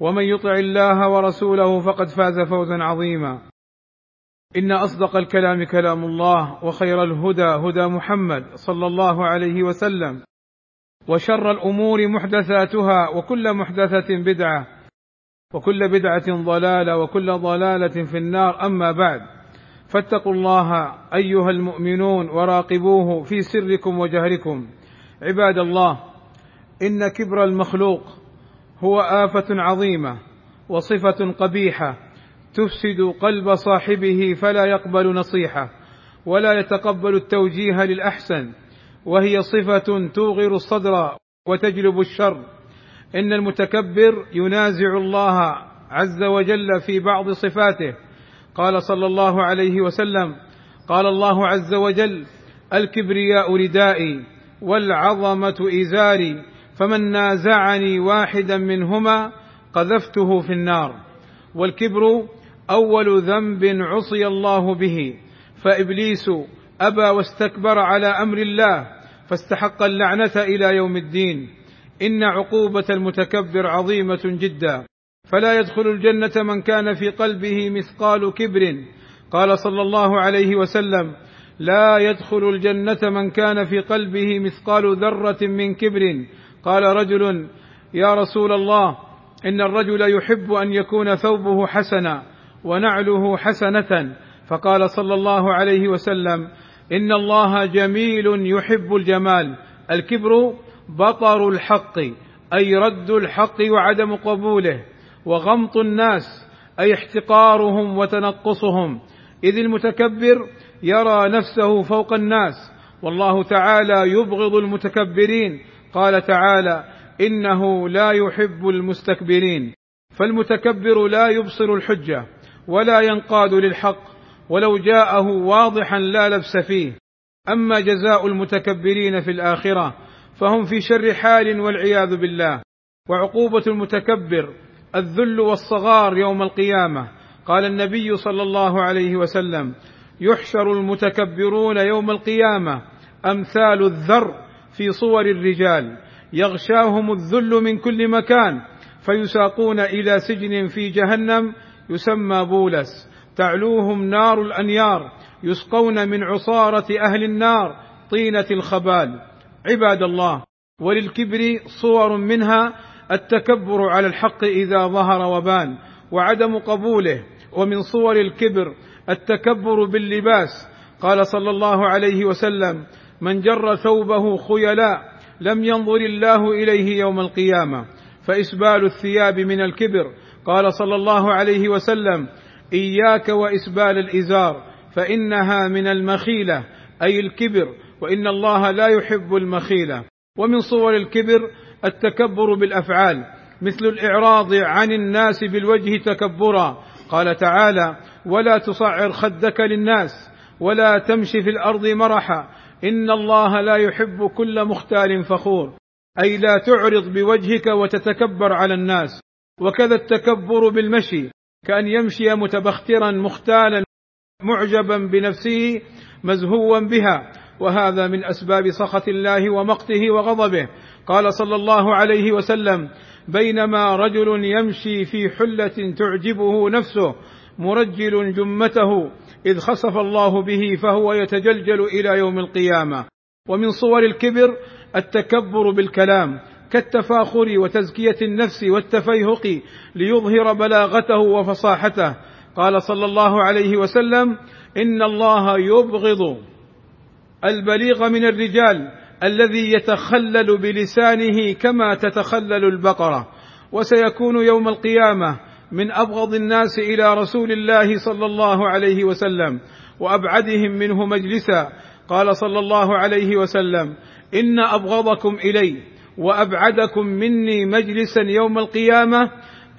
ومن يطع الله ورسوله فقد فاز فوزا عظيما. إن أصدق الكلام كلام الله وخير الهدى هدى محمد صلى الله عليه وسلم وشر الأمور محدثاتها وكل محدثة بدعة وكل بدعة ضلالة وكل ضلالة في النار. أما بعد فاتقوا الله أيها المؤمنون وراقبوه في سركم وجهركم. عباد الله إن كبر المخلوق هو آفة عظيمة وصفة قبيحة تفسد قلب صاحبه فلا يقبل نصيحة ولا يتقبل التوجيه للأحسن وهي صفة توغر الصدر وتجلب الشر. إن المتكبر ينازع الله عز وجل في بعض صفاته. قال صلى الله عليه وسلم قال الله عز وجل الكبرياء ردائي والعظمة إزاري. فمن نازعني واحدا منهما قذفته في النار. والكبر أول ذنب عصي الله به. فإبليس أبى واستكبر على أمر الله فاستحق اللعنة إلى يوم الدين. إن عقوبة المتكبر عظيمة جدا. فلا يدخل الجنة من كان في قلبه مثقال كبر. قال صلى الله عليه وسلم لا يدخل الجنة من كان في قلبه مثقال ذرة من كبر. قال رجل يا رسول الله إن الرجل يحب أن يكون ثوبه حسنا ونعله حسنة. فقال صلى الله عليه وسلم إن الله جميل يحب الجمال. الكبر بطر الحق أي رد الحق وعدم قبوله وغمط الناس أي احتقارهم وتنقصهم. إذ المتكبر يرى نفسه فوق الناس والله تعالى يبغض المتكبرين. قال تعالى إنه لا يحب المستكبرين فالمتكبر لا يبصر الحجة ولا ينقاد للحق ولو جاءه واضحا لا لبس فيه. أما جزاء المتكبرين في الآخرة فهم في شر حال والعياذ بالله. وعقوبة المتكبر الذل والصغار يوم القيامة. قال النبي صلى الله عليه وسلم يحشر المتكبرون يوم القيامة أمثال الذر. في صور الرجال. يغشاهم الذل من كل مكان. فيساقون إلى سجن في جهنم. يسمى بولس. تعلوهم نار الأنيار. يسقون من عصارة أهل النار. طينة الخبال. عباد الله وللكبر صور منها التكبر على الحق إذا ظهر وبان وعدم قبوله. ومن صور الكبر التكبر باللباس. قال صلى الله عليه وسلم من جر ثوبه خيلاء لم ينظر الله إليه يوم القيامة. فإسبال الثياب من الكبر. قال صلى الله عليه وسلم إياك وإسبال الإزار فإنها من المخيلة أي الكبر وإن الله لا يحب المخيلة. ومن صور الكبر التكبر بالأفعال مثل الإعراض عن الناس بالوجه تكبرا. قال تعالى ولا تصعر خدك للناس ولا تمشي في الأرض مرحا. إن الله لا يحب كل مختال فخور. أي لا تعرض بوجهك وتتكبر على الناس. وكذا التكبر بالمشي. كأن يمشي متبخترا مختالا معجبا بنفسه مزهوا بها. وهذا من أسباب سخط الله ومقته وغضبه. قال صلى الله عليه وسلم بينما رجل يمشي في حلة تعجبه نفسه مرجل جمته إذ خسف الله به فهو يتجلجل إلى يوم القيامة. ومن صور الكبر التكبر بالكلام كالتفاخر وتزكية النفس والتفيهق ليظهر بلاغته وفصاحته. قال صلى الله عليه وسلم إن الله يبغض البليغ من الرجال الذي يتخلل بلسانه كما تتخلل البقرة. وسيكون يوم القيامة من أبغض الناس إلى رسول الله صلى الله عليه وسلم وأبعدهم منه مجلسا. قال صلى الله عليه وسلم إن أبغضكم إلي وأبعدكم مني مجلسا يوم القيامة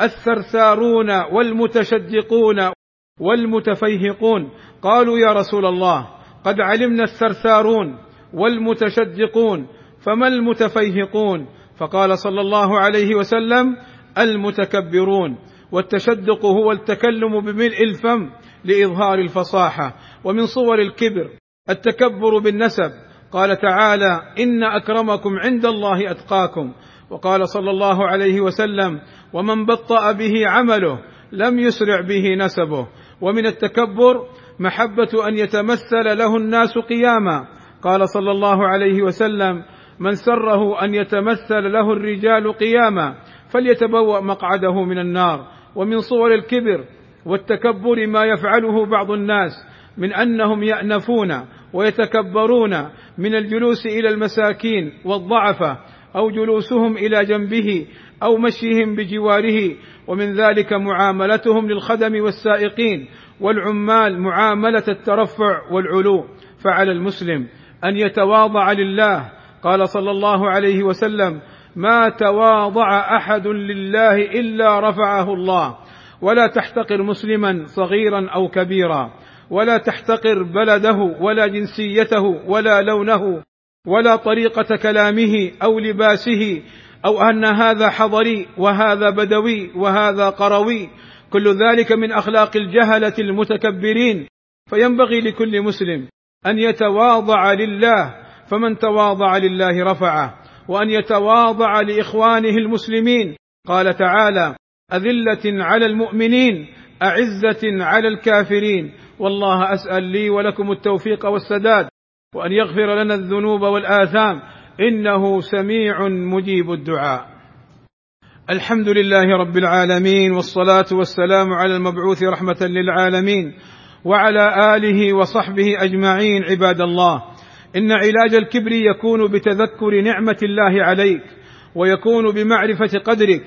الثرثارون والمتشدقون والمتفيهقون. قالوا يا رسول الله قد علمنا الثرثارون والمتشدقون فما المتفيهقون؟ فقال صلى الله عليه وسلم المتكبرون. والتشدق هو التكلم بملء الفم لإظهار الفصاحة ومن صور الكبر التكبر بالنسب. قال تعالى إن أكرمكم عند الله أتقاكم. وقال صلى الله عليه وسلم ومن بطأ به عمله لم يسرع به نسبه. ومن التكبر محبة أن يتمثل له الناس قياما. قال صلى الله عليه وسلم من سره أن يتمثل له الرجال قياما فليتبوأ مقعده من النار. ومن صور الكبر والتكبر ما يفعله بعض الناس من أنهم يأنفون ويتكبرون من الجلوس إلى المساكين والضعفه أو جلوسهم إلى جنبه أو مشيهم بجواره ومن ذلك معاملتهم للخدم والسائقين والعمال معاملة الترفع والعلو. فعلى المسلم أن يتواضع لله. قال صلى الله عليه وسلم ما تواضع أحد لله إلا رفعه الله. ولا تحتقر مسلما صغيرا أو كبيرا. ولا تحتقر بلده ولا جنسيته ولا لونه ولا طريقة كلامه أو لباسه أو أن هذا حضري وهذا بدوي وهذا قروي. كل ذلك من أخلاق الجهلة المتكبرين. فينبغي لكل مسلم أن يتواضع لله. فمن تواضع لله رفعه. وأن يتواضع لإخوانه المسلمين. قال تعالى أذلة على المؤمنين أعزة على الكافرين. والله أسأل لي ولكم التوفيق والسداد وأن يغفر لنا الذنوب والآثام. إنه سميع مجيب الدعاء. الحمد لله رب العالمين والصلاة والسلام على المبعوث رحمة للعالمين وعلى آله وصحبه أجمعين عباد الله. إن علاج الكبر يكون بتذكر نعمة الله عليك ويكون بمعرفة قدرك.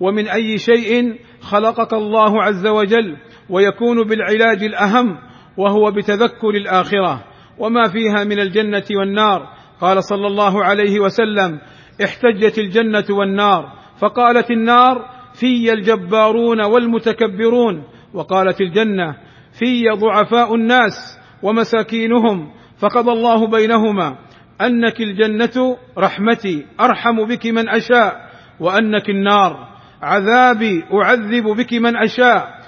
ومن أي شيء خلقك الله عز وجل ويكون بالعلاج الأهم وهو بتذكر الآخرة. وما فيها من الجنة والنار. قال صلى الله عليه وسلم احتجت الجنة والنار. فقالت النار في الجبارون والمتكبرون. وقالت الجنة في ضعفاء الناس ومساكينهم. فقضى الله بينهما أنك الجنة رحمتي أرحم بك من أشاء وأنك النار عذابي أعذب بك من أشاء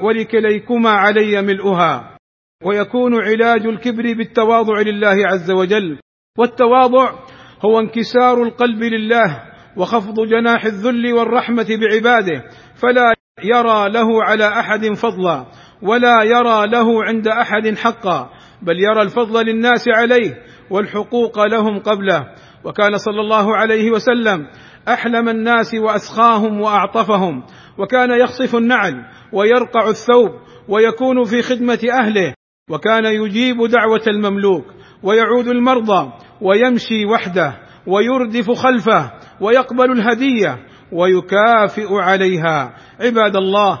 ولكليكما علي ملؤها. ويكون علاج الكبر بالتواضع لله عز وجل. والتواضع هو انكسار القلب لله وخفض جناح الذل والرحمة بعباده. فلا يرى له على أحد فضلا ولا يرى له عند أحد حقا. بل يرى الفضل للناس عليه والحقوق لهم قبله. وكان صلى الله عليه وسلم أحلم الناس وأسخاهم وأعطفهم. وكان يخصف النعل ويرقع الثوب ويكون في خدمة أهله. وكان يجيب دعوة المملوك ويعود المرضى ويمشي وحده ويردف خلفه ويقبل الهدية ويكافئ عليها. عباد الله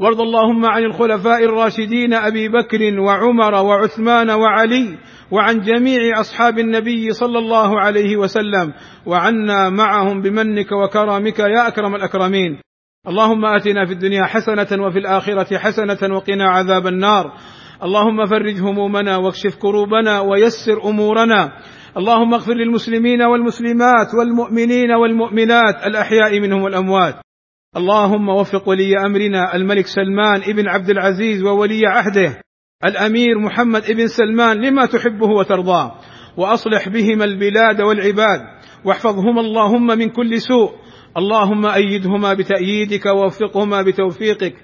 وارض اللهم عن الخلفاء الراشدين أبي بكر وعمر وعثمان وعلي وعن جميع أصحاب النبي صلى الله عليه وسلم وعنا معهم بمنك وكرمك يا أكرم الأكرمين. اللهم آتنا في الدنيا حسنة وفي الآخرة حسنة وقنا عذاب النار. اللهم فرج همومنا واكشف كروبنا ويسر أمورنا. اللهم اغفر للمسلمين والمسلمات والمؤمنين والمؤمنات الأحياء منهم والأموات. اللهم وفق ولي أمرنا الملك سلمان ابن عبد العزيز وولي عهده الأمير محمد ابن سلمان لما تحبه وترضاه وأصلح بهما البلاد والعباد واحفظهما اللهم من كل سوء اللهم أيدهما بتأييدك ووفقهما بتوفيقك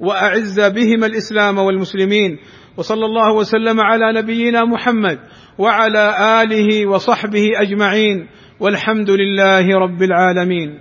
وأعز بهما الإسلام والمسلمين وصلى الله وسلم على نبينا محمد وعلى آله وصحبه أجمعين والحمد لله رب العالمين.